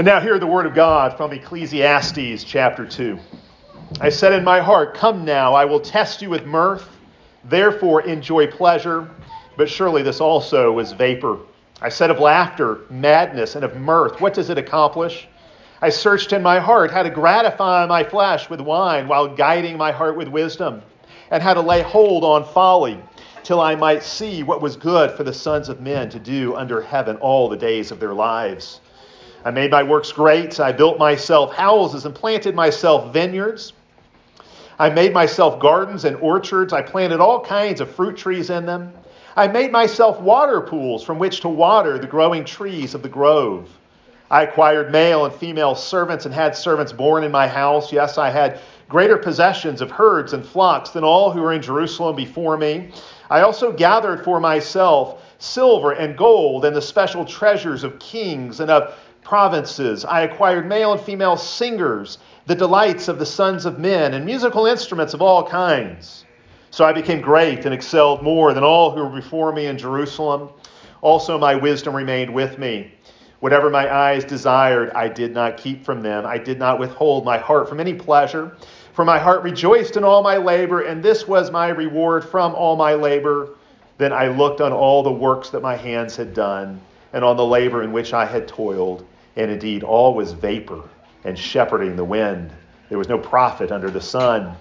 And now hear the word of God from Ecclesiastes chapter 2. I said in my heart, Come now, I will test you with mirth, therefore enjoy pleasure. But surely this also is vapor. I said of laughter, madness, and of mirth, what does it accomplish? I searched in my heart how to gratify my flesh with wine while guiding my heart with wisdom, and how to lay hold on folly till I might see what was good for the sons of men to do under heaven all the days of their lives. I made my works great. I built myself houses and planted myself vineyards. I made myself gardens and orchards. I planted all kinds of fruit trees in them. I made myself water pools from which to water the growing trees of the grove. I acquired male and female servants and had servants born in my house. Yes, I had greater possessions of herds and flocks than all who were in Jerusalem before me. I also gathered for myself silver and gold and the special treasures of kings and of provinces. I acquired male and female singers, the delights of the sons of men, and musical instruments of all kinds. So I became great and excelled more than all who were before me in Jerusalem. Also, my wisdom remained with me. Whatever my eyes desired, I did not keep from them. I did not withhold my heart from any pleasure. For my heart rejoiced in all my labor, and this was my reward from all my labor. Then I looked on all the works that my hands had done, and on the labor in which I had toiled and indeed, all was vapor and shepherding the wind. There was no profit under the sun.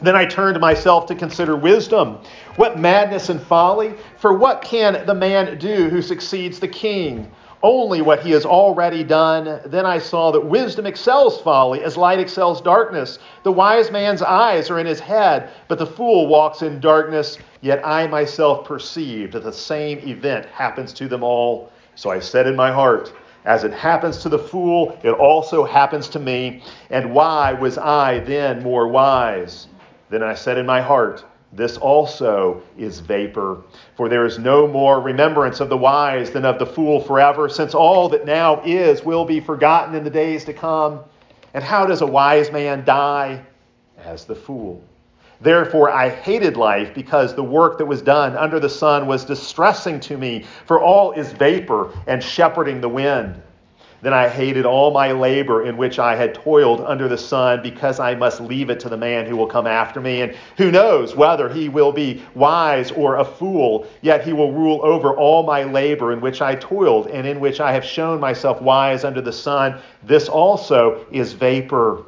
Then I turned myself to consider wisdom. What madness and folly! For what can the man do who succeeds the king? Only what he has already done. Then I saw that wisdom excels folly, as light excels darkness. The wise man's eyes are in his head, but the fool walks in darkness. Yet I myself perceived that the same event happens to them all. So I said in my heart, as it happens to the fool, it also happens to me. And why was I then more wise? Then I said in my heart, This also is vapor. For there is no more remembrance of the wise than of the fool forever, since all that now is will be forgotten in the days to come. And how does a wise man die? As the fool. Therefore, I hated life because the work that was done under the sun was distressing to me, for all is vapor and shepherding the wind. Then I hated all my labor in which I had toiled under the sun because I must leave it to the man who will come after me. And who knows whether he will be wise or a fool, yet he will rule over all my labor in which I toiled and in which I have shown myself wise under the sun. This also is vapor.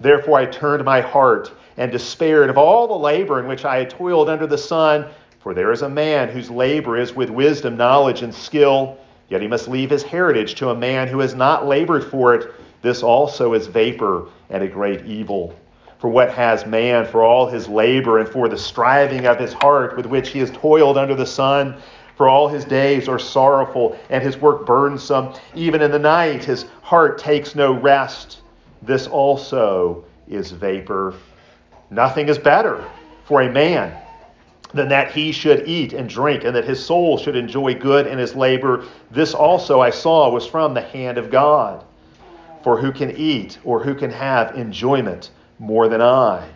Therefore I turned my heart and despaired of all the labor in which I had toiled under the sun. For there is a man whose labor is with wisdom, knowledge, and skill, yet he must leave his heritage to a man who has not labored for it. This also is vapor and a great evil. For what has man for all his labor and for the striving of his heart with which he has toiled under the sun? For all his days are sorrowful and his work burdensome. Even in the night his heart takes no rest. This also is vapor Nothing is better for a man than that he should eat and drink, and that his soul should enjoy good in his labor. This also I saw was from the hand of God. For who can eat or who can have enjoyment more than I?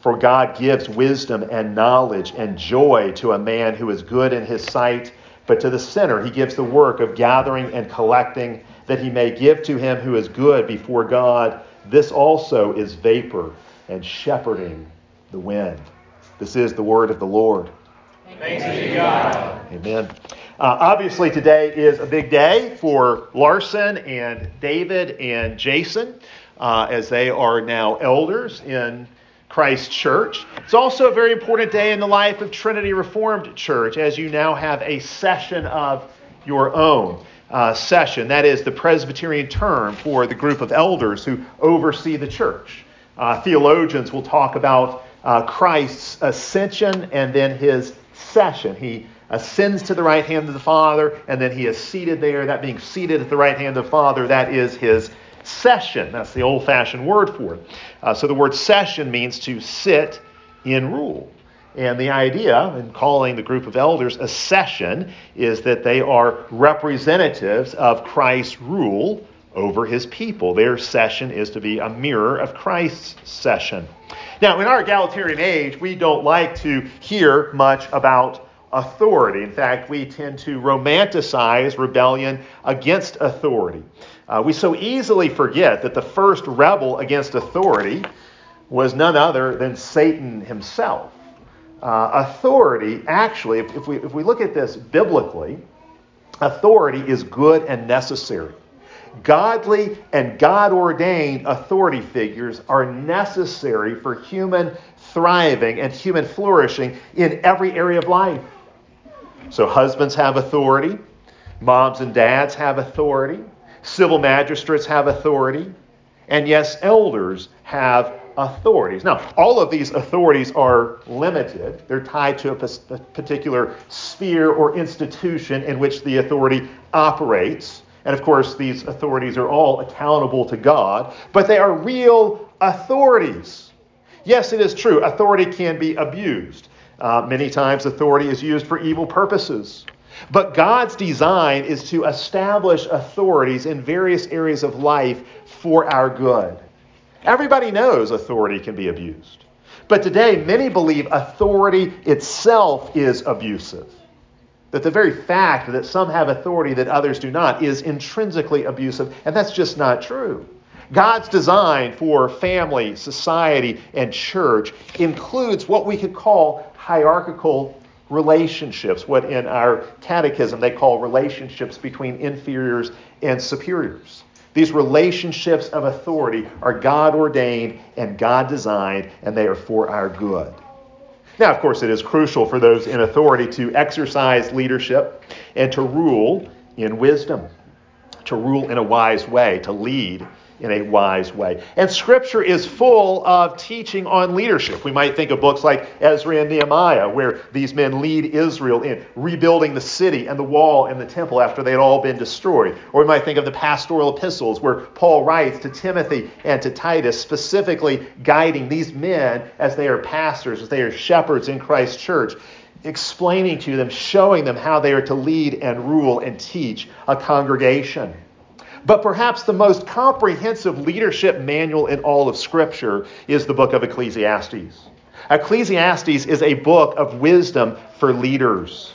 For God gives wisdom and knowledge and joy to a man who is good in his sight, but to the sinner he gives the work of gathering and collecting, that he may give to him who is good before God. This also is vapor and shepherding the wind. This is the word of the Lord. Thanks be to God. Amen. Uh, obviously, today is a big day for Larson and David and Jason uh, as they are now elders in Christ Church. It's also a very important day in the life of Trinity Reformed Church as you now have a session of your own. Uh, session. That is the Presbyterian term for the group of elders who oversee the church. Uh, theologians will talk about uh, Christ's ascension and then his session. He ascends to the right hand of the Father, and then he is seated there. That being seated at the right hand of the Father, that is his session. That's the old fashioned word for it. Uh, so the word session means to sit in rule. And the idea in calling the group of elders a session is that they are representatives of Christ's rule over his people. Their session is to be a mirror of Christ's session. Now, in our egalitarian age, we don't like to hear much about authority. In fact, we tend to romanticize rebellion against authority. Uh, we so easily forget that the first rebel against authority was none other than Satan himself. Uh, authority, actually, if, if, we, if we look at this biblically, authority is good and necessary. Godly and God ordained authority figures are necessary for human thriving and human flourishing in every area of life. So, husbands have authority, moms and dads have authority, civil magistrates have authority, and yes, elders have authorities. Now, all of these authorities are limited. They're tied to a, particular sphere or institution in which the authority operates. And of course, these authorities are all accountable to God, but they are real authorities. Yes, it is true, authority can be abused. Uh, many times, authority is used for evil purposes. But God's design is to establish authorities in various areas of life for our good. Everybody knows authority can be abused. But today, many believe authority itself is abusive. That the very fact that some have authority that others do not is intrinsically abusive, and that's just not true. God's design for family, society, and church includes what we could call hierarchical relationships, what in our catechism they call relationships between inferiors and superiors. These relationships of authority are God ordained and God designed, and they are for our good. Now, of course, it is crucial for those in authority to exercise leadership and to rule in wisdom, to rule in a wise way, to lead in a wise way. And Scripture is full of teaching on leadership. We might think of books like Ezra and Nehemiah, where these men lead Israel in rebuilding the city and the wall and the temple after they had all been destroyed. Or we might think of the pastoral epistles, where Paul writes to Timothy and to Titus, specifically guiding these men as they are pastors, as they are shepherds in Christ's church explaining to them, showing them how they are to lead and rule and teach a congregation. But perhaps the most comprehensive leadership manual in all of Scripture is the book of Ecclesiastes. Ecclesiastes is a book of wisdom for leaders.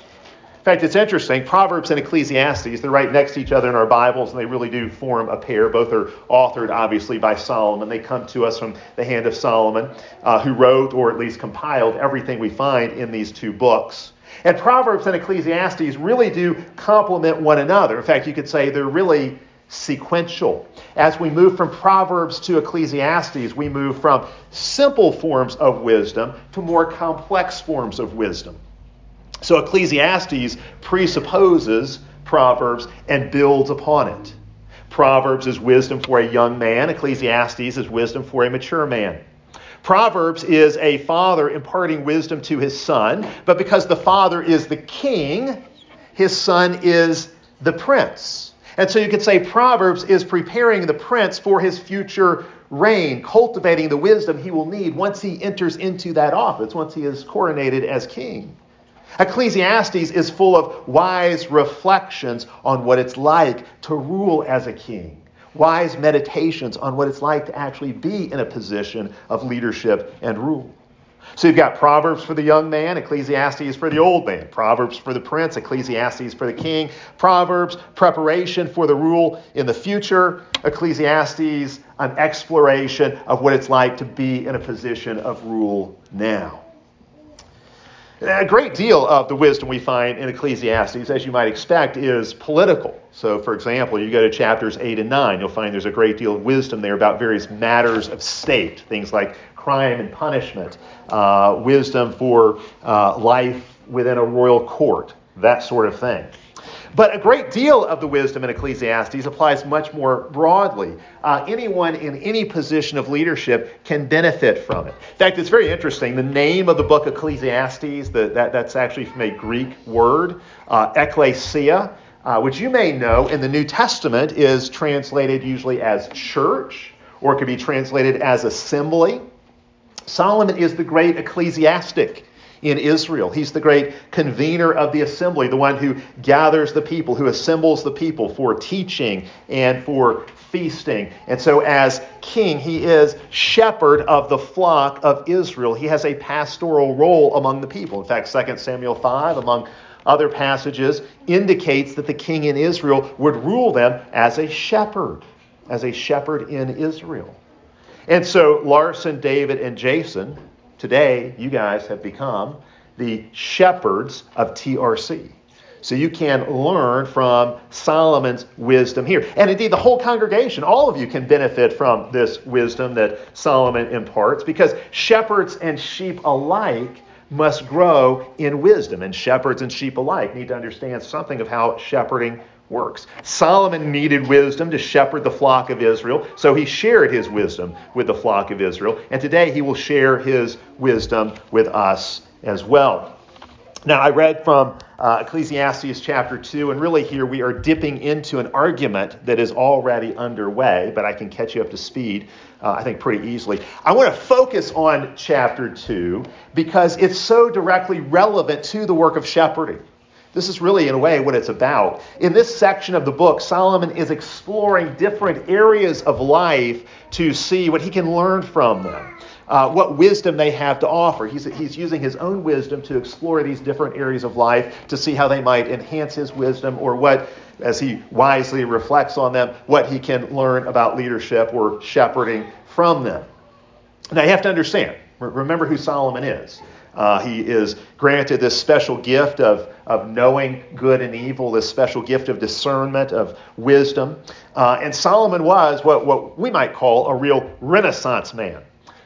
In fact, it's interesting. Proverbs and Ecclesiastes, they're right next to each other in our Bibles, and they really do form a pair. Both are authored, obviously, by Solomon. They come to us from the hand of Solomon, uh, who wrote or at least compiled everything we find in these two books. And Proverbs and Ecclesiastes really do complement one another. In fact, you could say they're really sequential. As we move from Proverbs to Ecclesiastes, we move from simple forms of wisdom to more complex forms of wisdom. So Ecclesiastes presupposes Proverbs and builds upon it. Proverbs is wisdom for a young man, Ecclesiastes is wisdom for a mature man. Proverbs is a father imparting wisdom to his son, but because the father is the king, his son is the prince. And so you could say Proverbs is preparing the prince for his future reign, cultivating the wisdom he will need once he enters into that office, once he is coronated as king. Ecclesiastes is full of wise reflections on what it's like to rule as a king, wise meditations on what it's like to actually be in a position of leadership and rule. So you've got Proverbs for the young man, Ecclesiastes for the old man, Proverbs for the prince, Ecclesiastes for the king, Proverbs, preparation for the rule in the future, Ecclesiastes, an exploration of what it's like to be in a position of rule now. A great deal of the wisdom we find in Ecclesiastes, as you might expect, is political. So, for example, you go to chapters 8 and 9, you'll find there's a great deal of wisdom there about various matters of state, things like crime and punishment, uh, wisdom for uh, life within a royal court, that sort of thing. But a great deal of the wisdom in Ecclesiastes applies much more broadly. Uh, anyone in any position of leadership can benefit from it. In fact, it's very interesting. The name of the book Ecclesiastes, the, that, that's actually from a Greek word, uh, ecclesia, uh, which you may know in the New Testament is translated usually as church, or it could be translated as assembly. Solomon is the great ecclesiastic in Israel. He's the great convener of the assembly, the one who gathers the people, who assembles the people for teaching and for feasting. And so, as king, he is shepherd of the flock of Israel. He has a pastoral role among the people. In fact, 2 Samuel 5, among other passages, indicates that the king in Israel would rule them as a shepherd, as a shepherd in Israel. And so, Larson, David, and Jason, today, you guys have become the shepherds of TRC. So you can learn from Solomon's wisdom here. And indeed, the whole congregation, all of you can benefit from this wisdom that Solomon imparts because shepherds and sheep alike must grow in wisdom. And shepherds and sheep alike need to understand something of how shepherding works. Solomon needed wisdom to shepherd the flock of Israel, so he shared his wisdom with the flock of Israel. And today he will share his wisdom with us as well. Now, I read from uh, Ecclesiastes chapter 2, and really here we are dipping into an argument that is already underway, but I can catch you up to speed, uh, I think, pretty easily. I want to focus on chapter 2 because it's so directly relevant to the work of shepherding. This is really, in a way, what it's about. In this section of the book, Solomon is exploring different areas of life to see what he can learn from them uh, what wisdom they have to offer. He's, he's using his own wisdom to explore these different areas of life to see how they might enhance his wisdom or what, as he wisely reflects on them, what he can learn about leadership or shepherding from them. Now, you have to understand, remember who Solomon is. Uh, he is granted this special gift of, of knowing good and evil, this special gift of discernment, of wisdom. Uh, and Solomon was what, what we might call a real Renaissance man.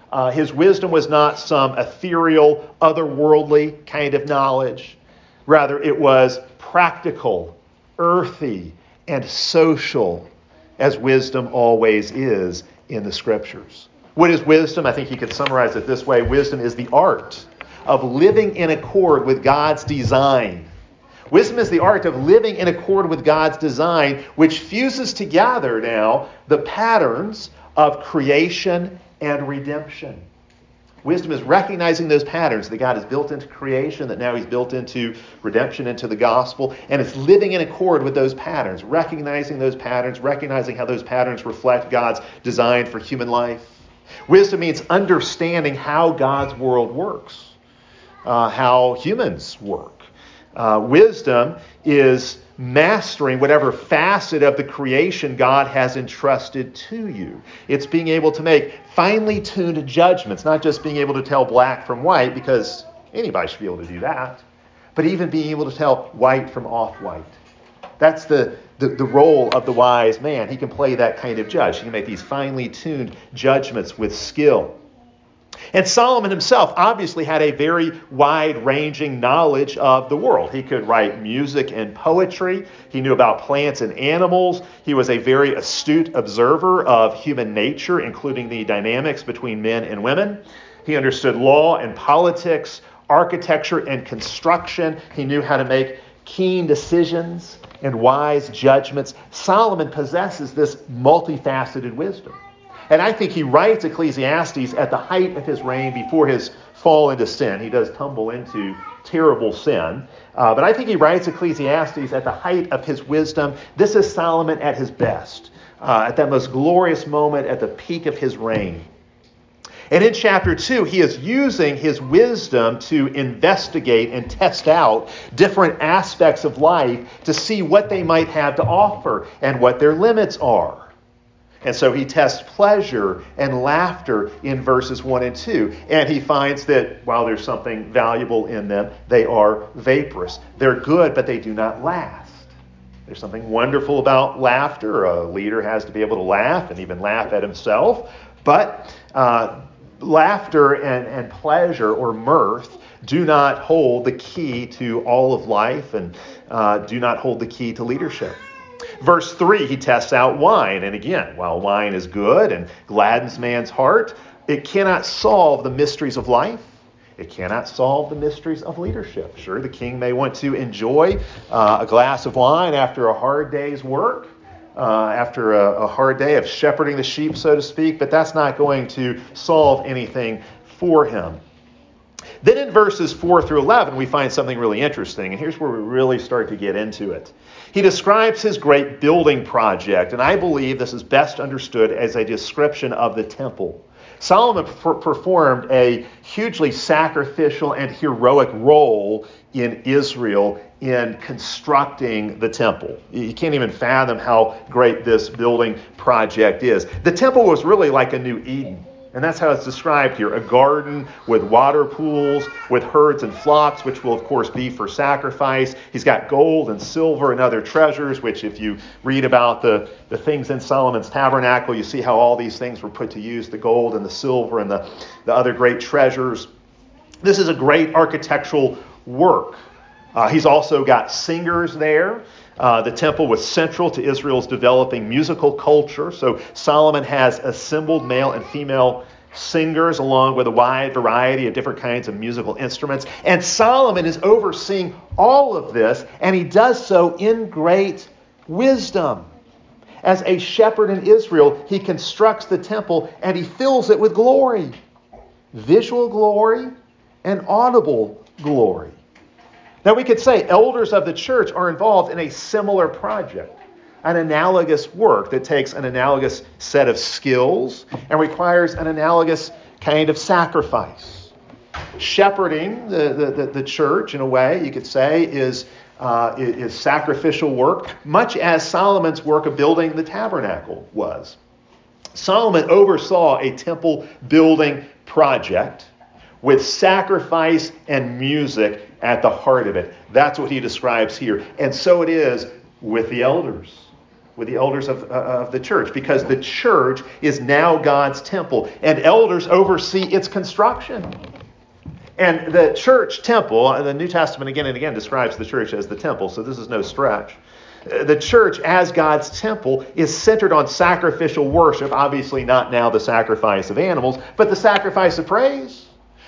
Uh, his wisdom was not some ethereal, otherworldly kind of knowledge. Rather, it was practical, earthy, and social, as wisdom always is in the scriptures. What is wisdom? I think you could summarize it this way wisdom is the art of living in accord with God's design. Wisdom is the art of living in accord with God's design, which fuses together now the patterns of creation and redemption. Wisdom is recognizing those patterns that God has built into creation, that now He's built into redemption, into the gospel, and it's living in accord with those patterns, recognizing those patterns, recognizing how those patterns reflect God's design for human life. Wisdom means understanding how God's world works, uh, how humans work. Uh, wisdom is mastering whatever facet of the creation God has entrusted to you. It's being able to make finely tuned judgments, not just being able to tell black from white, because anybody should be able to do that, but even being able to tell white from off white. That's the, the, the, role of the wise man. He can play that kind of judge. He can make these finely tuned judgments with skill. And Solomon himself obviously had a very wide ranging knowledge of the world. He could write music and poetry, he knew about plants and animals, he was a very astute observer of human nature, including the dynamics between men and women. He understood law and politics, architecture and construction. He knew how to make keen decisions and wise judgments. Solomon possesses this multifaceted wisdom. And I think he writes Ecclesiastes at the height of his reign before his fall into sin. He does tumble into terrible sin. Uh, but I think he writes Ecclesiastes at the height of his wisdom. This is Solomon at his best, uh, at that most glorious moment, at the peak of his reign. And in chapter 2, he is using his wisdom to investigate and test out different aspects of life to see what they might have to offer and what their limits are. And so he tests pleasure and laughter in verses 1 and 2. And he finds that while there's something valuable in them, they are vaporous. They're good, but they do not last. There's something wonderful about laughter. A leader has to be able to laugh and even laugh at himself. But uh, laughter and, and pleasure or mirth do not hold the key to all of life and uh, do not hold the key to leadership. Verse 3, he tests out wine. And again, while wine is good and gladdens man's heart, it cannot solve the mysteries of life. It cannot solve the mysteries of leadership. Sure, the king may want to enjoy uh, a glass of wine after a hard day's work, uh, after a, a hard day of shepherding the sheep, so to speak, but that's not going to solve anything for him. Then in verses 4 through 11, we find something really interesting, and here's where we really start to get into it. He describes his great building project, and I believe this is best understood as a description of the temple. Solomon per- performed a hugely sacrificial and heroic role in Israel in constructing the temple. You can't even fathom how great this building project is. The temple was really like a new Eden. And that's how it's described here a garden with water pools, with herds and flocks, which will, of course, be for sacrifice. He's got gold and silver and other treasures, which, if you read about the, the things in Solomon's tabernacle, you see how all these things were put to use the gold and the silver and the, the other great treasures. This is a great architectural work. Uh, he's also got singers there. Uh, the temple was central to Israel's developing musical culture. So Solomon has assembled male and female singers along with a wide variety of different kinds of musical instruments. And Solomon is overseeing all of this, and he does so in great wisdom. As a shepherd in Israel, he constructs the temple and he fills it with glory visual glory and audible glory. Now, we could say elders of the church are involved in a similar project, an analogous work that takes an analogous set of skills and requires an analogous kind of sacrifice. Shepherding the, the, the church, in a way, you could say, is, uh, is sacrificial work, much as Solomon's work of building the tabernacle was. Solomon oversaw a temple building project with sacrifice and music at the heart of it. That's what he describes here. And so it is with the elders, with the elders of, uh, of the church, because the church is now God's temple, and elders oversee its construction. And the church temple, uh, the New Testament again and again describes the church as the temple, so this is no stretch. Uh, the church, as God's temple, is centered on sacrificial worship, obviously not now the sacrifice of animals, but the sacrifice of praise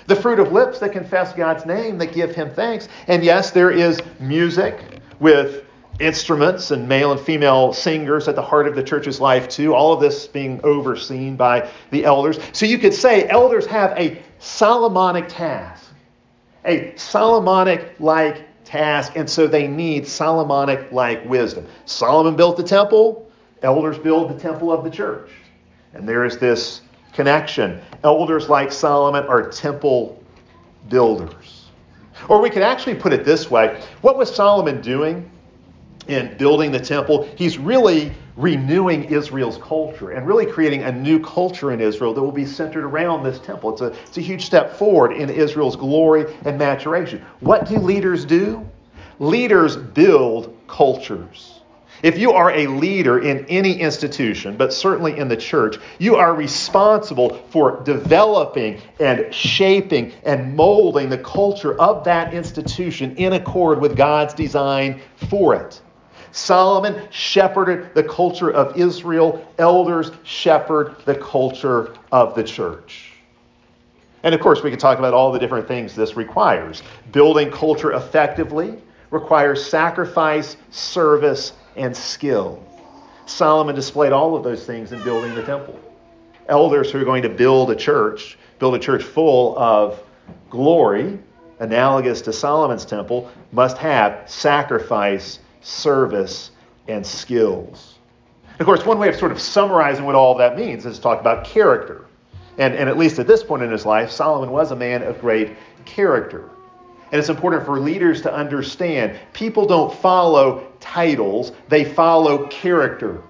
the fruit of lips that confess God's name, that give him thanks. And yes, there is music with instruments and male and female singers at the heart of the church's life, too. All of this being overseen by the elders. So you could say elders have a Solomonic task, a Solomonic like task, and so they need Solomonic like wisdom. Solomon built the temple, elders build the temple of the church. And there is this connection. Elders like Solomon are temple builders. Or we could actually put it this way what was Solomon doing in building the temple? He's really renewing Israel's culture and really creating a new culture in Israel that will be centered around this temple. It's a, it's a huge step forward in Israel's glory and maturation. What do leaders do? Leaders build cultures. If you are a leader in any institution, but certainly in the church, you are responsible for developing and shaping and molding the culture of that institution in accord with God's design for it. Solomon shepherded the culture of Israel, elders shepherd the culture of the church. And of course, we can talk about all the different things this requires. Building culture effectively requires sacrifice, service, and skill. Solomon displayed all of those things in building the temple. Elders who are going to build a church, build a church full of glory, analogous to Solomon's temple, must have sacrifice, service, and skills. Of course, one way of sort of summarizing what all of that means is to talk about character. And, and at least at this point in his life, Solomon was a man of great character. And it's important for leaders to understand people don't follow titles, they follow character.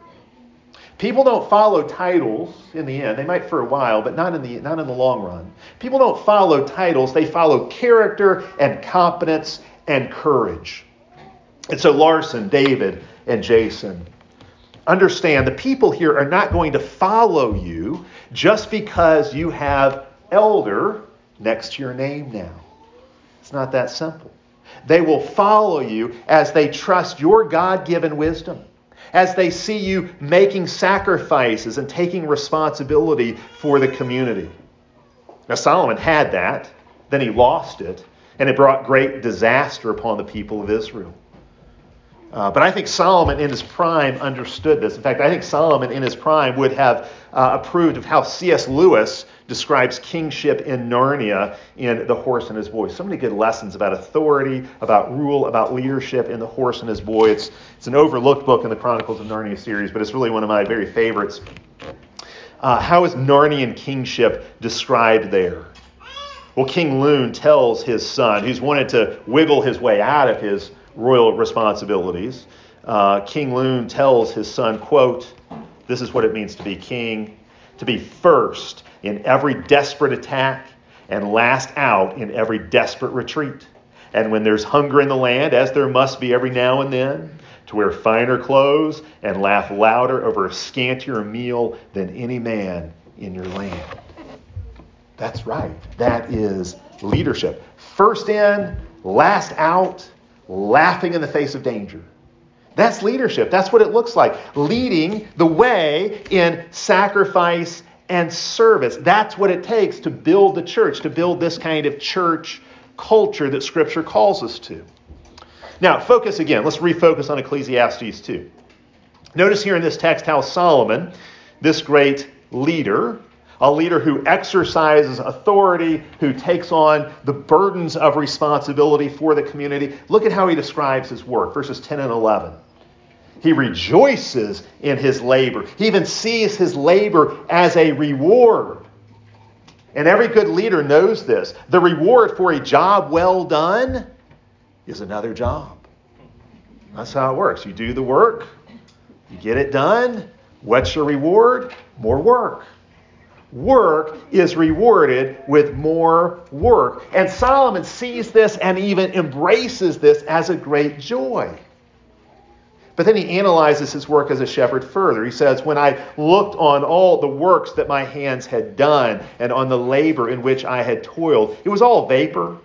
People don't follow titles in the end. They might for a while, but not in the not in the long run. People don't follow titles, they follow character and competence and courage. And so Larson, David, and Jason understand the people here are not going to follow you just because you have elder next to your name now. It's not that simple. They will follow you as they trust your God given wisdom, as they see you making sacrifices and taking responsibility for the community. Now, Solomon had that, then he lost it, and it brought great disaster upon the people of Israel. Uh, but I think Solomon in his prime understood this. In fact, I think Solomon in his prime would have uh, approved of how C.S. Lewis describes kingship in Narnia in The Horse and His Boy. So many good lessons about authority, about rule, about leadership in The Horse and His Boy. It's, it's an overlooked book in the Chronicles of Narnia series, but it's really one of my very favorites. Uh, how is Narnian kingship described there? Well, King Lune tells his son, who's wanted to wiggle his way out of his royal responsibilities, uh, King Lune tells his son, quote, this is what it means to be king, to be first in every desperate attack and last out in every desperate retreat. And when there's hunger in the land, as there must be every now and then, to wear finer clothes and laugh louder over a scantier meal than any man in your land. That's right. That is leadership. First in, last out, laughing in the face of danger. That's leadership. That's what it looks like. Leading the way in sacrifice and service. That's what it takes to build the church, to build this kind of church culture that Scripture calls us to. Now, focus again. Let's refocus on Ecclesiastes 2. Notice here in this text how Solomon, this great leader, a leader who exercises authority, who takes on the burdens of responsibility for the community. Look at how he describes his work, verses 10 and 11. He rejoices in his labor. He even sees his labor as a reward. And every good leader knows this. The reward for a job well done is another job. That's how it works. You do the work, you get it done. What's your reward? More work work is rewarded with more work. And Solomon sees this and even embraces this as a great joy. But then he analyzes his work as a shepherd further. He says, When I looked on all the works that my hands had done and on the labor in which I had toiled, it was all vapor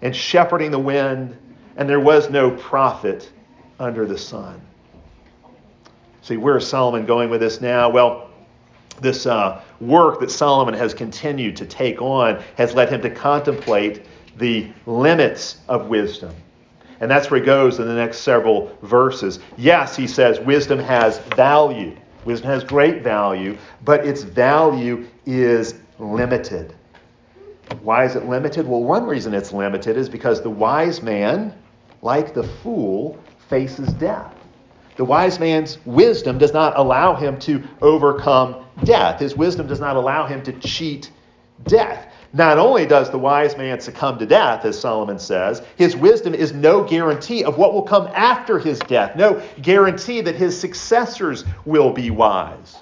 and shepherding the wind, and there was no profit under the sun. See, where is Solomon going with this now? Well, this uh, work that Solomon has continued to take on has led him to contemplate the limits of wisdom. And that's where he goes in the next several verses. Yes, he says wisdom has value. Wisdom has great value, but its value is limited. Why is it limited? Well, one reason it's limited is because the wise man, like the fool, faces death. The wise man's wisdom does not allow him to overcome death. His wisdom does not allow him to cheat death. Not only does the wise man succumb to death, as Solomon says, his wisdom is no guarantee of what will come after his death, no guarantee that his successors will be wise.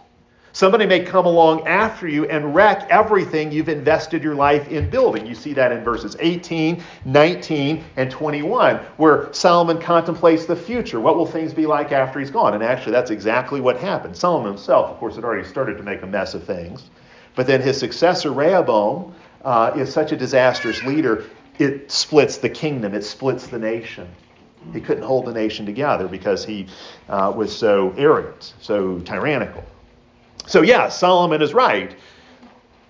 Somebody may come along after you and wreck everything you've invested your life in building. You see that in verses 18, 19, and 21, where Solomon contemplates the future. What will things be like after he's gone? And actually, that's exactly what happened. Solomon himself, of course, had already started to make a mess of things. But then his successor, Rehoboam, uh, is such a disastrous leader, it splits the kingdom, it splits the nation. He couldn't hold the nation together because he uh, was so arrogant, so tyrannical. So, yeah, Solomon is right.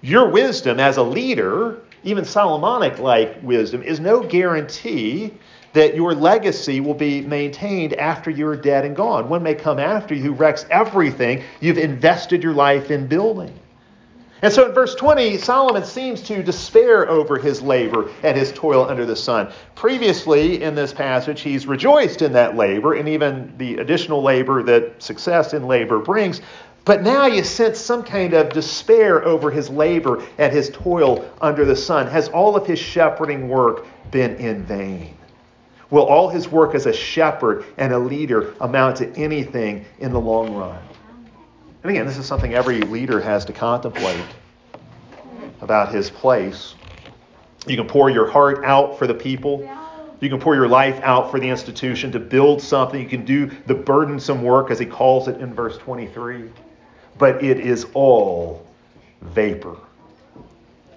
Your wisdom as a leader, even Solomonic like wisdom, is no guarantee that your legacy will be maintained after you're dead and gone. One may come after you who wrecks everything you've invested your life in building. And so in verse 20, Solomon seems to despair over his labor and his toil under the sun. Previously in this passage, he's rejoiced in that labor and even the additional labor that success in labor brings. But now you sense some kind of despair over his labor and his toil under the sun. Has all of his shepherding work been in vain? Will all his work as a shepherd and a leader amount to anything in the long run? And again, this is something every leader has to contemplate about his place. You can pour your heart out for the people. You can pour your life out for the institution to build something. You can do the burdensome work, as he calls it in verse 23 but it is all vapor.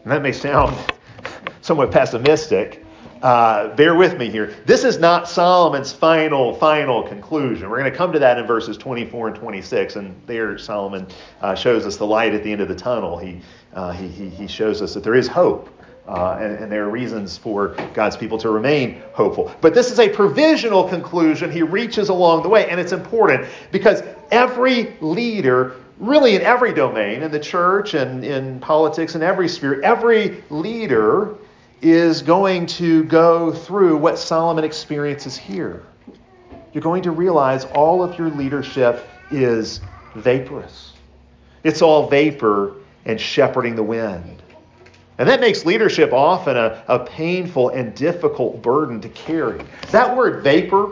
And that may sound somewhat pessimistic. Uh, bear with me here. This is not Solomon's final, final conclusion. We're going to come to that in verses 24 and 26, and there Solomon uh, shows us the light at the end of the tunnel. He, uh, he, he shows us that there is hope Uh, and, and, there are reasons for God's people to remain hopeful. But this is a provisional conclusion he reaches along the way, and it's important because every leader, really in every domain, in the church and in politics and every sphere, every leader is going to go through what Solomon experiences here. You're going to realize all of your leadership is vaporous. It's all vapor and shepherding the wind. And that makes leadership often a, a painful and difficult burden to carry. That word vapor,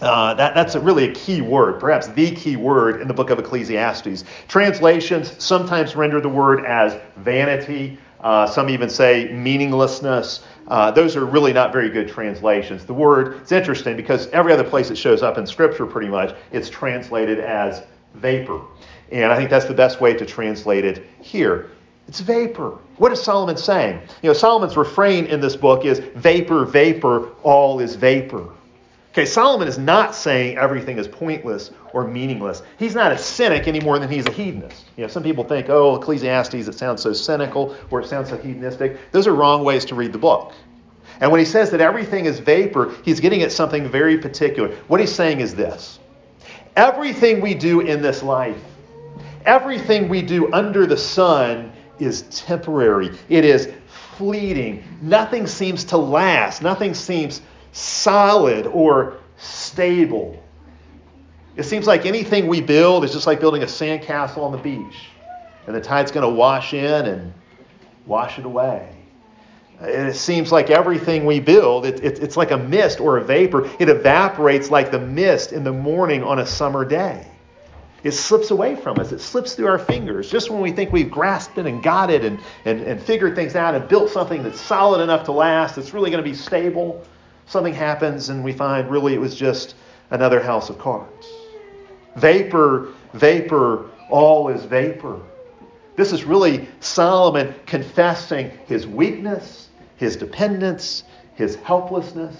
uh, that, that's a really a key word, perhaps the key word in the book of Ecclesiastes. Translations sometimes render the word as vanity. Uh, some even say meaninglessness. Uh, those are really not very good translations. The word, it's interesting because every other place it shows up in Scripture, pretty much, it's translated as vapor. And I think that's the best way to translate it here. It's vapor. What is Solomon saying? You know, Solomon's refrain in this book is vapor, vapor, all is vapor. Okay, Solomon is not saying everything is pointless or meaningless. He's not a cynic any more than he's a hedonist. You know, some people think, oh, Ecclesiastes, it sounds so cynical or it sounds so hedonistic. Those are wrong ways to read the book. And when he says that everything is vapor, he's getting at something very particular. What he's saying is this everything we do in this life, everything we do under the sun is temporary, it is fleeting. Nothing seems to last, nothing seems solid or stable. It seems like anything we build is just like building a sandcastle on the beach. And the tide's going to wash in and wash it away. And it seems like everything we build, it, it, it's like a mist or a vapor. It evaporates like the mist in the morning on a summer day. It slips away from us. It slips through our fingers. Just when we think we've grasped it and got it and, and, and figured things out and built something that's solid enough to last, that's really going to be stable, something happens and we find really it was just another house of cards. Vapor, vapor, all is vapor. This is really Solomon confessing his weakness, his dependence, his helplessness.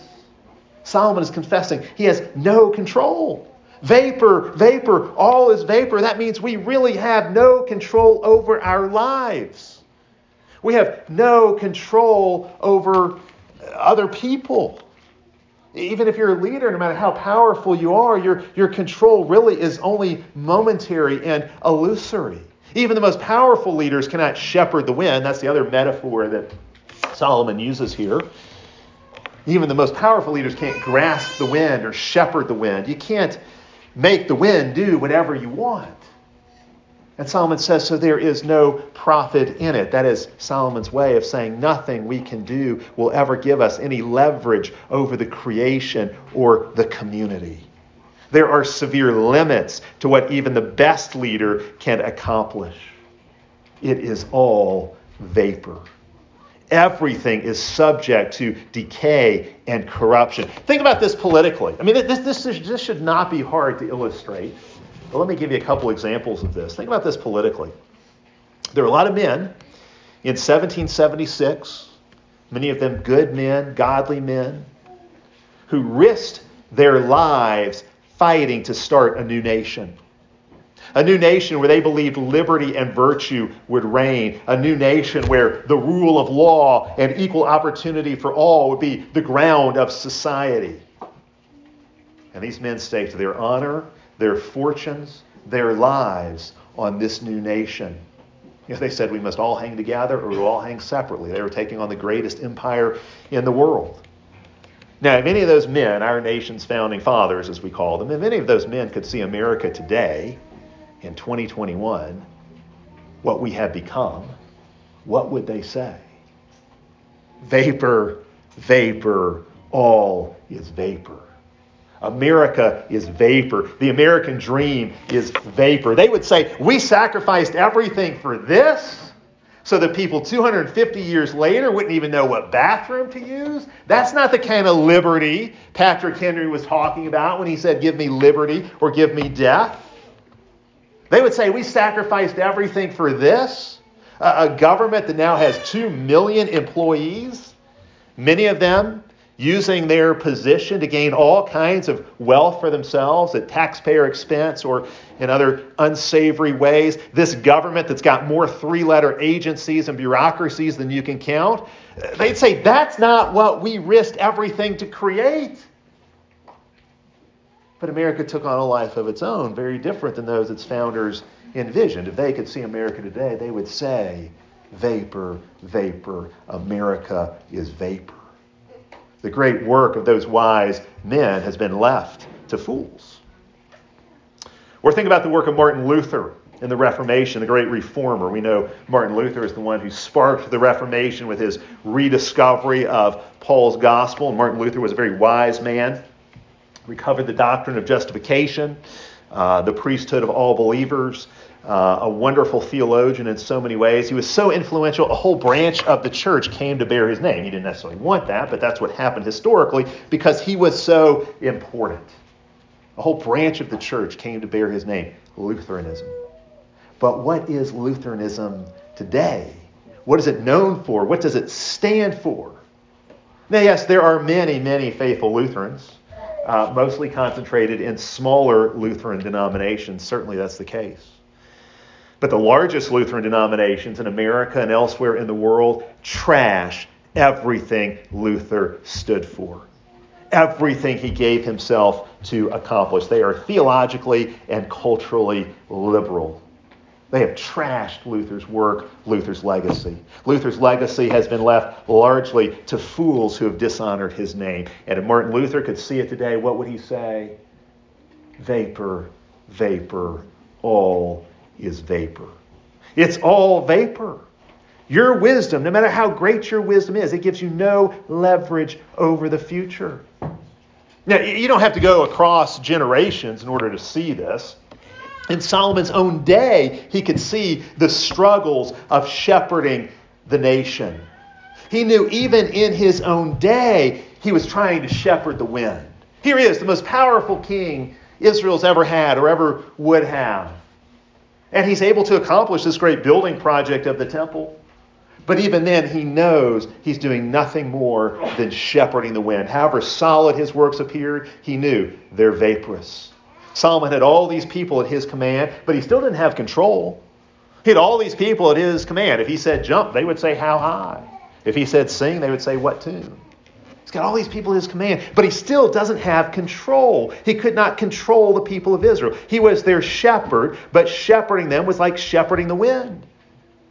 Solomon is confessing he has no control. Vapor, vapor, all is vapor. That means we really have no control over our lives. We have no control over other people. Even if you're a leader, no matter how powerful you are, your, your control really is only momentary and illusory. Even the most powerful leaders cannot shepherd the wind. That's the other metaphor that Solomon uses here. Even the most powerful leaders can't grasp the wind or shepherd the wind. You can't make the wind do whatever you want. And Solomon says, so there is no profit in it. That is Solomon's way of saying nothing we can do will ever give us any leverage over the creation or the community. There are severe limits to what even the best leader can accomplish. It is all vapor. Everything is subject to decay and corruption. Think about this politically. I mean, this, this, this should not be hard to illustrate. But let me give you a couple examples of this. Think about this politically. There were a lot of men in 1776, many of them good men, godly men, who risked their lives fighting to start a new nation. A new nation where they believed liberty and virtue would reign. A new nation where the rule of law and equal opportunity for all would be the ground of society. And these men staked their honor their fortunes, their lives on this new nation. You know, they said we must all hang together or we'll all hang separately. They were taking on the greatest empire in the world. Now, if any of those men, our nation's founding fathers, as we call them, if any of those men could see America today in 2021, what we have become, what would they say? Vapor, vapor, all is vapor. America is vapor. The American dream is vapor. They would say, We sacrificed everything for this so that people 250 years later wouldn't even know what bathroom to use. That's not the kind of liberty Patrick Henry was talking about when he said, Give me liberty or give me death. They would say, We sacrificed everything for this. A, government that now has 2 million employees, many of them using their position to gain all kinds of wealth for themselves at taxpayer expense or in other unsavory ways. This government that's got more three letter agencies and bureaucracies than you can count, they'd say that's not what we risked everything to create. But America took on a life of its own, very different than those its founders envisioned. If they could see America today, they would say, vapor, vapor, America is vapor. The great work of those wise men has been left to fools. Or think about the work of Martin Luther in the Reformation, the great reformer. We know Martin Luther is the one who sparked the Reformation with his rediscovery of Paul's gospel. Martin Luther was a very wise man, recovered the doctrine of justification, uh, the priesthood of all believers, uh, a wonderful theologian in so many ways. He was so influential, a whole branch of the church came to bear his name. He didn't necessarily want that, but that's what happened historically because he was so important. A whole branch of the church came to bear his name, Lutheranism. But what is Lutheranism today? What is it known for? What does it stand for? Now, yes, there are many, many faithful Lutherans, uh, mostly concentrated in smaller Lutheran denominations. Certainly that's the case. But the largest Lutheran denominations in America and elsewhere in the world trash everything Luther stood for, everything he gave himself to accomplish. They are theologically and culturally liberal. They have trashed Luther's work, Luther's legacy. Luther's legacy has been left largely to fools who have dishonored his name. And if Martin Luther could see it today, what would he say? Vapor, vapor, all is vapor. It's all vapor. Your wisdom, no matter how great your wisdom is, it gives you no leverage over the future. Now, you don't have to go across generations in order to see this. In Solomon's own day, he could see the struggles of shepherding the nation. He knew even in his own day, he was trying to shepherd the wind. Here he is, the most powerful king Israel's ever had or ever would have. And he's able to accomplish this great building project of the temple. But even then, he knows he's doing nothing more than shepherding the wind. However solid his works appeared, he knew they're vaporous. Solomon had all these people at his command, but he still didn't have control. He had all these people at his command. If he said jump, they would say how high. If he said sing, they would say what tune. He's got all these people at his command, but he still doesn't have control. He could not control the people of Israel. He was their shepherd, but shepherding them was like shepherding the wind.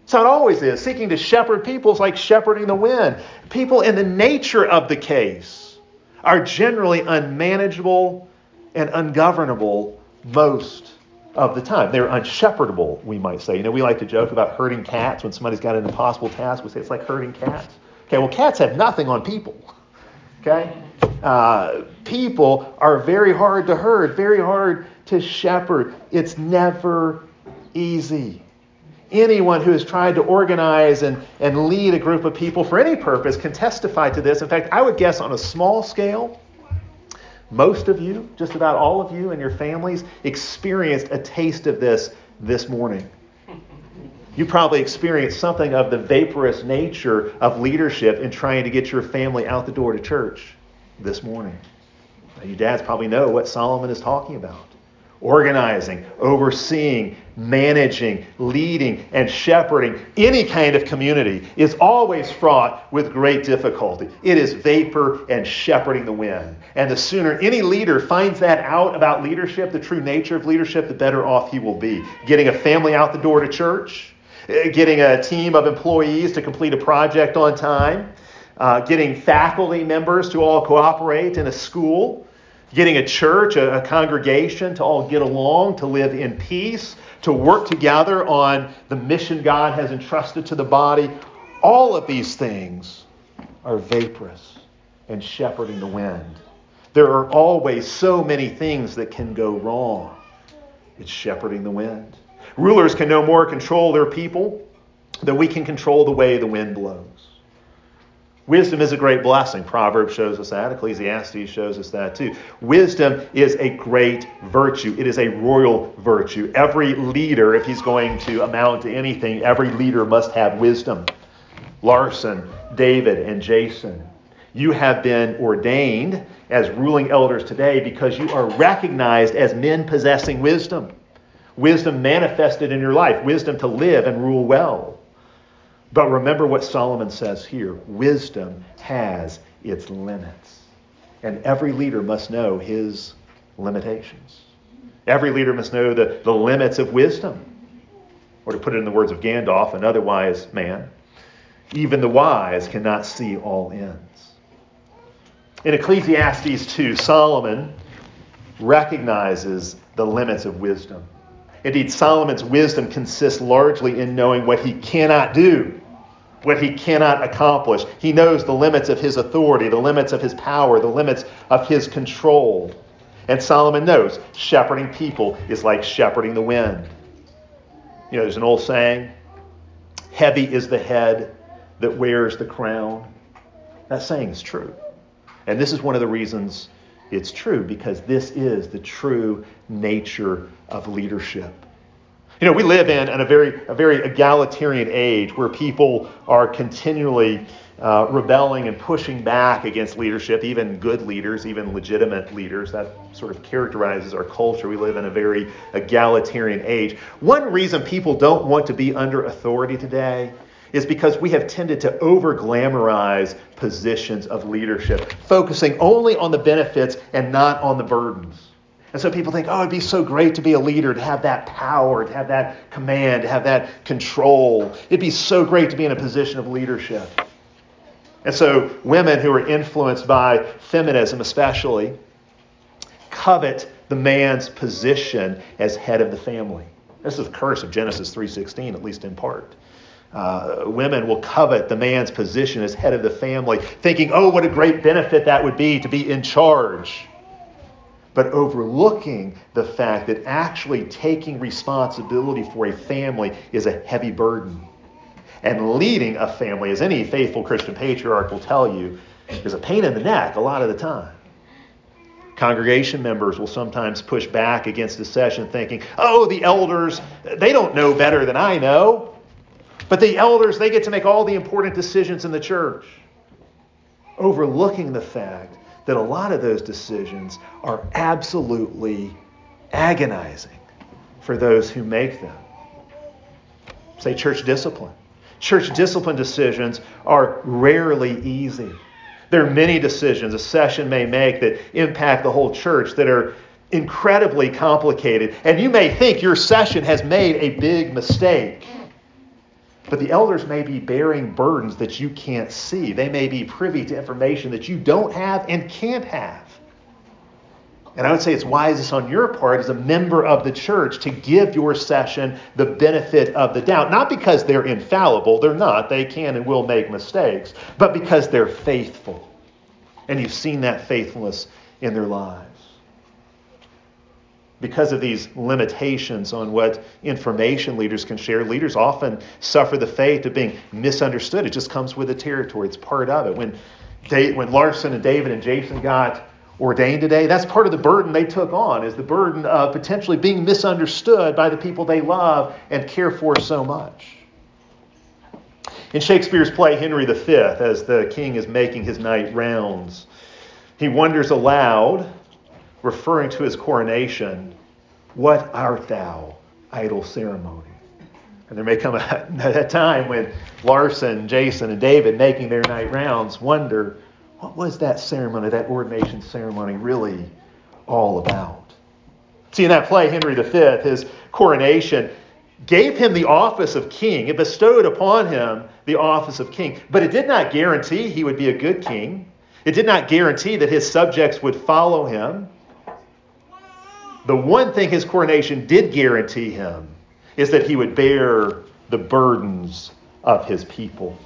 So it always is. Seeking to shepherd people is like shepherding the wind. People, in the nature of the case, are generally unmanageable and ungovernable most of the time. They're unshepherdable, we might say. You know, we like to joke about herding cats when somebody's got an impossible task. We say it's like herding cats. Okay, well, cats have nothing on people. Okay? Uh, people are very hard to herd, very hard to shepherd. It's never easy. Anyone who has tried to organize and, and lead a group of people for any purpose can testify to this. In fact, I would guess on a small scale, most of you, just about all of you and your families, experienced a taste of this this morning. You probably experienced something of the vaporous nature of leadership in trying to get your family out the door to church this morning. Now, you dads probably know what Solomon is talking about organizing, overseeing, managing, leading, and shepherding any kind of community is always fraught with great difficulty. It is vapor and shepherding the wind. And the sooner any leader finds that out about leadership, the true nature of leadership, the better off he will be. Getting a family out the door to church, eh, getting a team of employees to complete a project on time, uh, getting faculty members to all cooperate in a school getting a church, a, a, congregation to all get along, to live in peace, to work together on the mission God has entrusted to the body. All of these things are vaporous and shepherding the wind. There are always so many things that can go wrong. It's shepherding the wind. Rulers can no more control their people than we can control the way the wind blows. Wisdom is a great blessing. Proverbs shows us that. Ecclesiastes shows us that too. Wisdom is a great virtue. It is a royal virtue. Every leader, if he's going to amount to anything, every leader must have wisdom. Larson, David, and Jason. You have been ordained as ruling elders today because you are recognized as men possessing wisdom. Wisdom manifested in your life, wisdom to live and rule well. But remember what Solomon says here wisdom has its limits. And every leader must know his limitations. Every leader must know the, the limits of wisdom. Or to put it in the words of Gandalf, an otherwise man, even the wise cannot see all ends. In Ecclesiastes 2, Solomon recognizes the limits of wisdom. Indeed, Solomon's wisdom consists largely in knowing what he cannot do, what he cannot accomplish. He knows the limits of his authority, the limits of his power, the limits of his control. And Solomon knows shepherding people is like shepherding the wind. You know, there's an old saying heavy is the head that wears the crown. That saying is true. And this is one of the reasons it's true, because this is the true nature of leadership. You know, we live in, in a, very, a very egalitarian age where people are continually uh, rebelling and pushing back against leadership, even good leaders, even legitimate leaders. That sort of characterizes our culture. We live in a very egalitarian age. One reason people don't want to be under authority today is because we have tended to over glamorize positions of leadership, focusing only on the benefits and not on the burdens. And so people think, oh, it'd be so great to be a leader, to have that power, to have that command, to have that control. It'd be so great to be in a position of leadership. And so women who are influenced by feminism, especially, covet the man's position as head of the family. This is the curse of Genesis 3:16, at least in part. Uh, women will covet the man's position as head of the family, thinking, oh, what a great benefit that would be to be in charge. But overlooking the fact that actually taking responsibility for a family is a heavy burden. And leading a family, as any faithful Christian patriarch will tell you, is a pain in the neck a lot of the time. Congregation members will sometimes push back against a session thinking, oh, the elders, they don't know better than I know. But the elders, they get to make all the important decisions in the church, overlooking the fact that a lot of those decisions are absolutely agonizing for those who make them. Say, church discipline. Church discipline decisions are rarely easy. There are many decisions a session may make that impact the whole church that are incredibly complicated. And you may think your session has made a big mistake. But the elders may be bearing burdens that you can't see. They may be privy to information that you don't have and can't have. And I would say it's wisest on your part as a member of the church to give your session the benefit of the doubt. Not because they're infallible, they're not. They can and will make mistakes, but because they're faithful. And you've seen that faithfulness in their lives because of these limitations on what information leaders can share, leaders often suffer the fate of being misunderstood. It just comes with the territory, it's part of it. When, when Larson and David and Jason got ordained today, that's part of the burden they took on, is the burden of potentially being misunderstood by the people they love and care for so much. In Shakespeare's play Henry V, as the king is making his night rounds, he wonders aloud referring to his coronation, What art thou, idle ceremony? And there may come a, a time when Larson, Jason, and David, making their night rounds, wonder, what was that ceremony, that ordination ceremony, really all about? See, in that play, Henry V, his coronation gave him the office of king. It bestowed upon him the office of king. But it did not guarantee he would be a good king. It did not guarantee that his subjects would follow him. The one thing his coronation did guarantee him is that he would bear the burdens of his people.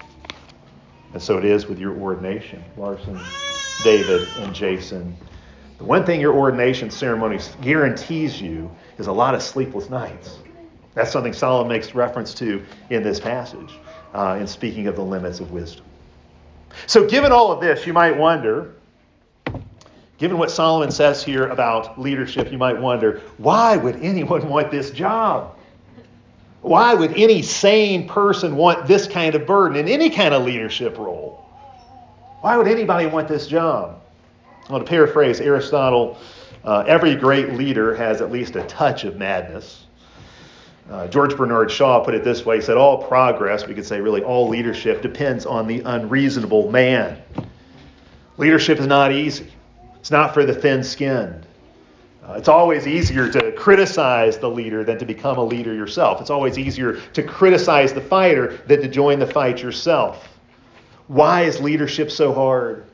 And so it is with your ordination, Larson, David, and Jason. The one thing your ordination ceremony guarantees you is a lot of sleepless nights. That's something Solomon makes reference to in this passage uh, in speaking of the limits of wisdom. So, given all of this, you might wonder Given what Solomon says here about leadership, you might wonder why would anyone want this job? Why would any sane person want this kind of burden in any kind of leadership role? Why would anybody want this job? Well, to paraphrase Aristotle, uh, every great leader has at least a touch of madness. Uh, George Bernard Shaw put it this way he said, All progress, we could say really all leadership, depends on the unreasonable man. Leadership is not easy, it's not for the thin skinned. Uh, it's always easier to criticize the leader than to become a leader yourself. It's always easier to criticize the fighter than to join the fight yourself. Why is leadership so hard?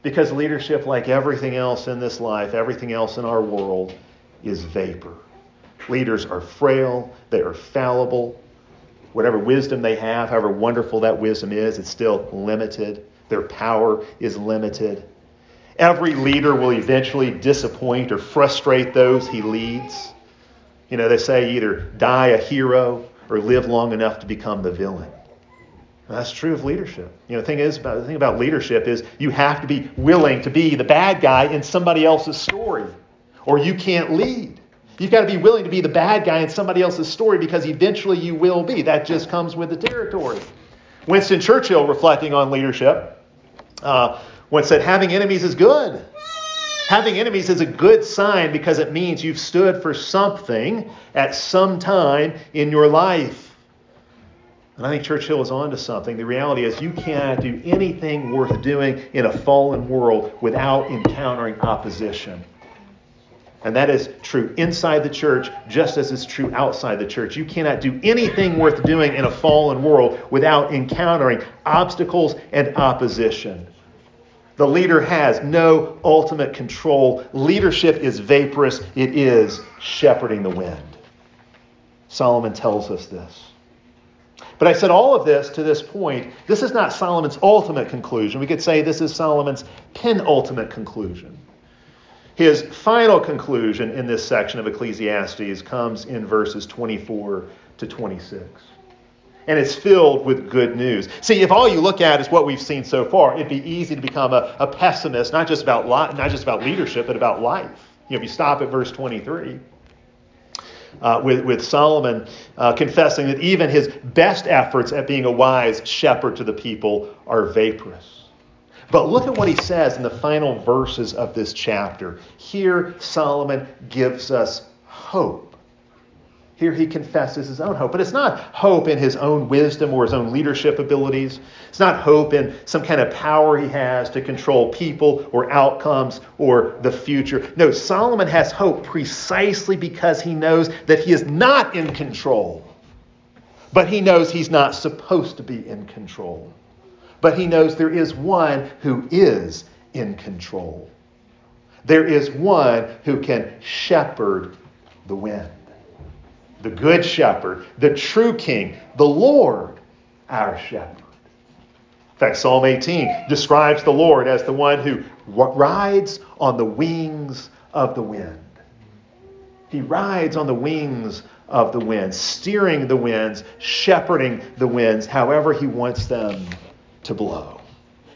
Because leadership, like everything else in this life, everything else in our world, is vapor. Leaders are frail, they are fallible. Whatever wisdom they have, however wonderful that wisdom is, it's still limited. Their power is limited. Every leader will eventually disappoint or frustrate those he leads. You know, they say either die a hero or live long enough to become the villain. That's true of leadership. You know, the thing is about the thing about leadership is you have to be willing to be the bad guy in somebody else's story, or you can't lead. You've got to be willing to be the bad guy in somebody else's story because eventually you will be. That just comes with the territory. Winston Churchill, reflecting on leadership, uh, once said, Having enemies is good. Having enemies is a good sign because it means you've stood for something at some time in your life. And I think Churchill is on to something. The reality is, you cannot do anything worth doing in a fallen world without encountering opposition. And that is true inside the church just as it's true outside the church. You cannot do anything worth doing in a fallen world without encountering obstacles and opposition. The leader has no ultimate control. Leadership is vaporous, it is shepherding the wind. Solomon tells us this. But I said all of this to this point. This is not Solomon's ultimate conclusion. We could say this is Solomon's penultimate conclusion. His final conclusion in this section of Ecclesiastes comes in verses 24 to 26. And it's filled with good news. See, if all you look at is what we've seen so far, it'd be easy to become a, a pessimist, not just about li- not just about leadership, but about life. You know, if you stop at verse 23, uh, with, with Solomon uh, confessing that even his best efforts at being a wise shepherd to the people are vaporous. But look at what he says in the final verses of this chapter. Here, Solomon gives us hope. Here he confesses his own hope. But it's not hope in his own wisdom or his own leadership abilities. It's not hope in some kind of power he has to control people or outcomes or the future. No, Solomon has hope precisely because he knows that he is not in control. But he knows he's not supposed to be in control but he knows there is one who is in control. There is one who can shepherd the wind. The good shepherd, the true king, the Lord, our shepherd. In fact, Psalm 18 describes the Lord as the one who rides on the wings of the wind. He rides on the wings of the wind, steering the winds, shepherding the winds however he wants them to blow.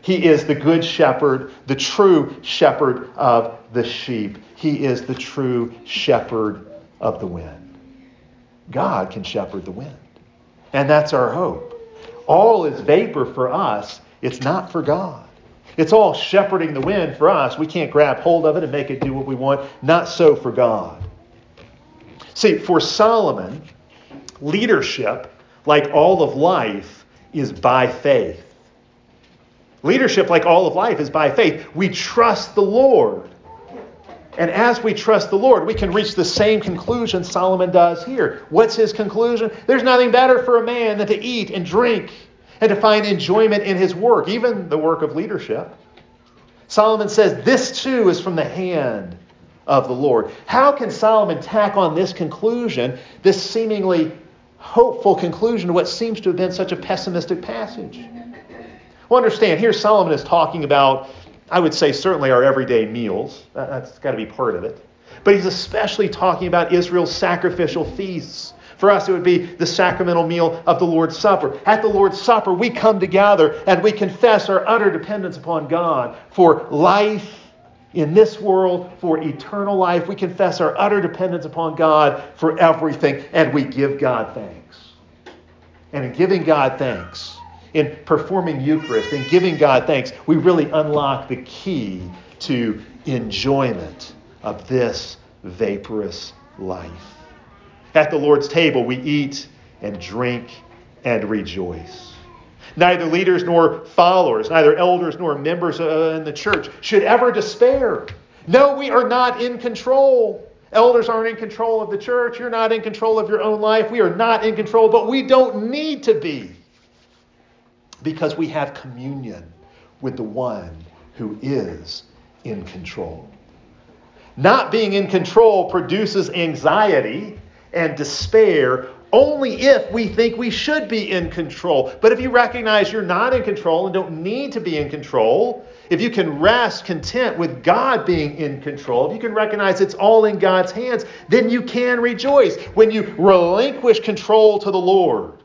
He is the good shepherd, the true shepherd of the sheep. He is the true shepherd of the wind. God can shepherd the wind. And that's our hope. All is vapor for us, it's not for God. It's all shepherding the wind for us. We can't grab hold of it and make it do what we want. Not so for God. See, for Solomon, leadership, like all of life, is by faith. Leadership, like all of life, is by faith. We trust the Lord. And as we trust the Lord, we can reach the same conclusion Solomon does here. What's his conclusion? There's nothing better for a man than to eat and drink and to find enjoyment in his work, even the work of leadership. Solomon says this too is from the hand of the Lord. How can Solomon tack on this conclusion, this seemingly hopeful conclusion to what seems to have been such a pessimistic passage? Well, understand, here Solomon is talking about, I would say, certainly our everyday meals. That's got to be part of it. But he's especially talking about Israel's sacrificial feasts. For us, it would be the sacramental meal of the Lord's Supper. At the Lord's Supper, we come together and we confess our utter dependence upon God for life in this world, for eternal life. We confess our utter dependence upon God for everything, and we give God thanks. And in giving God thanks, in performing Eucharist and giving God thanks, we really unlock the key to enjoyment of this vaporous life. At the Lord's table, we eat and drink and rejoice. Neither leaders nor followers, neither elders nor members uh, in the church should ever despair. No, we are not in control. Elders aren't in control of the church. You're not in control of your own life. We are not in control, but we don't need to be because we have communion with the one who is in control. Not being in control produces anxiety and despair only if we think we should be in control. But if you recognize you're not in control and don't need to be in control, if you can rest content with God being in control, if you can recognize it's all in God's hands, then you can rejoice. When you relinquish control to the Lord,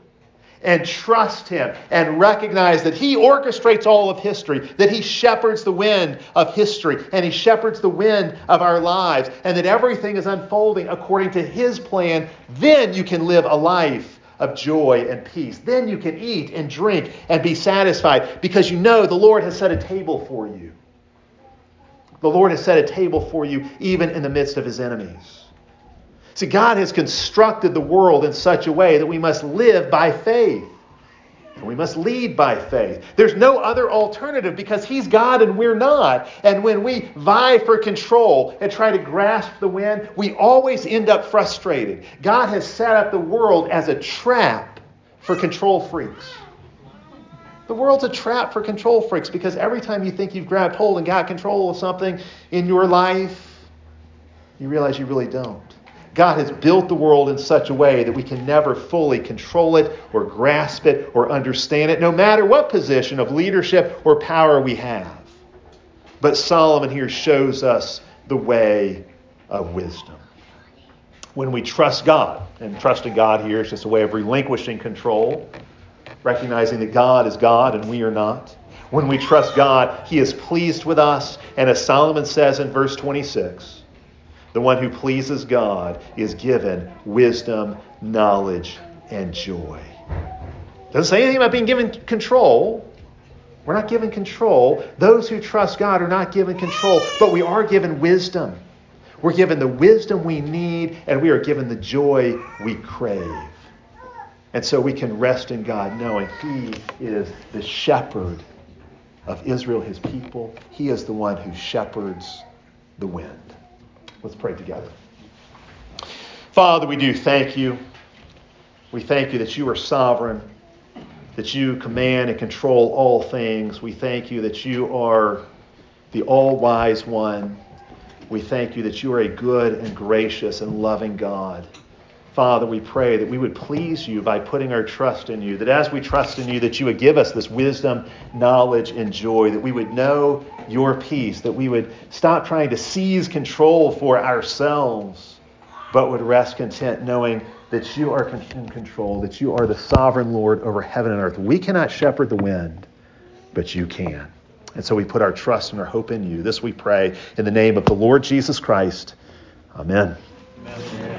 and trust Him and recognize that He orchestrates all of history, that He shepherds the wind of history, and He shepherds the wind of our lives, and that everything is unfolding according to His plan, then you can live a life of joy and peace. Then you can eat and drink and be satisfied because you know the Lord has set a table for you. The Lord has set a table for you even in the midst of His enemies. See, God has constructed the world in such a way that we must live by faith. And we must lead by faith. There's no other alternative because He's God and we're not. And when we vie for control and try to grasp the wind, we always end up frustrated. God has set up the world as a trap for control freaks. The world's a trap for control freaks because every time you think you've grabbed hold and got control of something in your life, you realize you really don't. God has built the world in such a way that we can never fully control it or grasp it or understand it, no matter what position of leadership or power we have. But Solomon here shows us the way of wisdom. When we trust God, and trusting God here is just a way of relinquishing control, recognizing that God is God and we are not. When we trust God, He is pleased with us. And as Solomon says in verse 26, the one who pleases God is given wisdom, knowledge, and joy. Doesn't say anything about being given control. We're not given control. Those who trust God are not given control, but we are given wisdom. We're given the wisdom we need, and we are given the joy we crave. And so we can rest in God knowing He is the shepherd of Israel, His people. He is the one who shepherds the wind. Let's pray together. Father, we do thank you. We thank you that you are sovereign, that you command and control all things. We thank you that you are the all wise one. We thank you that you are a good and gracious and loving God. Father, we pray that we would please you by putting our trust in you, that as we trust in you, that you would give us this wisdom, knowledge, and joy, that we would know your peace, that we would stop trying to seize control for ourselves, but would rest content knowing that you are in control, that you are the sovereign Lord over heaven and earth. We cannot shepherd the wind, but you can. And so we put our trust and our hope in you. This we pray in the name of the Lord Jesus Christ. Amen. Amen.